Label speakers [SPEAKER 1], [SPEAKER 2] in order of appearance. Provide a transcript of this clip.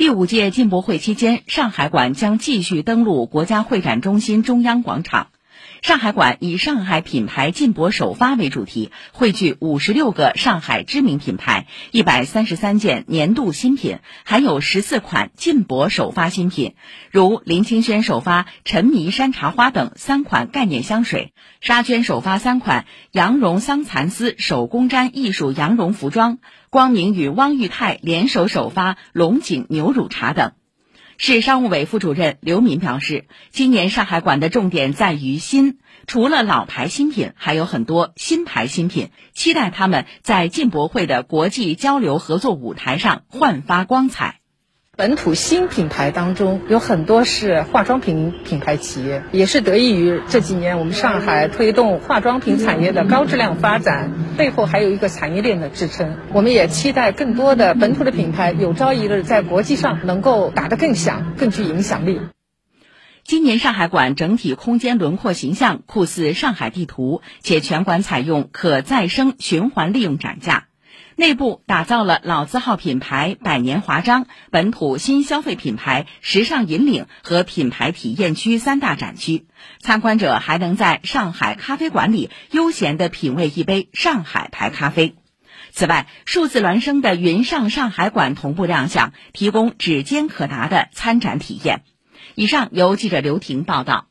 [SPEAKER 1] 第五届进博会期间，上海馆将继续登陆国家会展中心中央广场。上海馆以“上海品牌进博首发”为主题，汇聚五十六个上海知名品牌、一百三十三件年度新品，还有十四款进博首发新品，如林清轩首发“沉迷山茶花”等三款概念香水，沙娟首发三款羊绒桑蚕丝手工毡艺术羊绒服装，光明与汪裕泰联手首发龙井牛乳茶等。市商务委副主任刘敏表示，今年上海馆的重点在于新，除了老牌新品，还有很多新牌新品，期待他们在进博会的国际交流合作舞台上焕发光彩。
[SPEAKER 2] 本土新品牌当中有很多是化妆品品牌企业，也是得益于这几年我们上海推动化妆品产业的高质量发展，背后还有一个产业链的支撑。我们也期待更多的本土的品牌有朝一日在国际上能够打得更响、更具影响力。
[SPEAKER 1] 今年上海馆整体空间轮廓形象酷似上海地图，且全馆采用可再生循环利用展架。内部打造了老字号品牌百年华章、本土新消费品牌时尚引领和品牌体验区三大展区，参观者还能在上海咖啡馆里悠闲地品味一杯上海牌咖啡。此外，数字孪生的云上上海馆同步亮相，提供指尖可达的参展体验。以上由记者刘婷报道。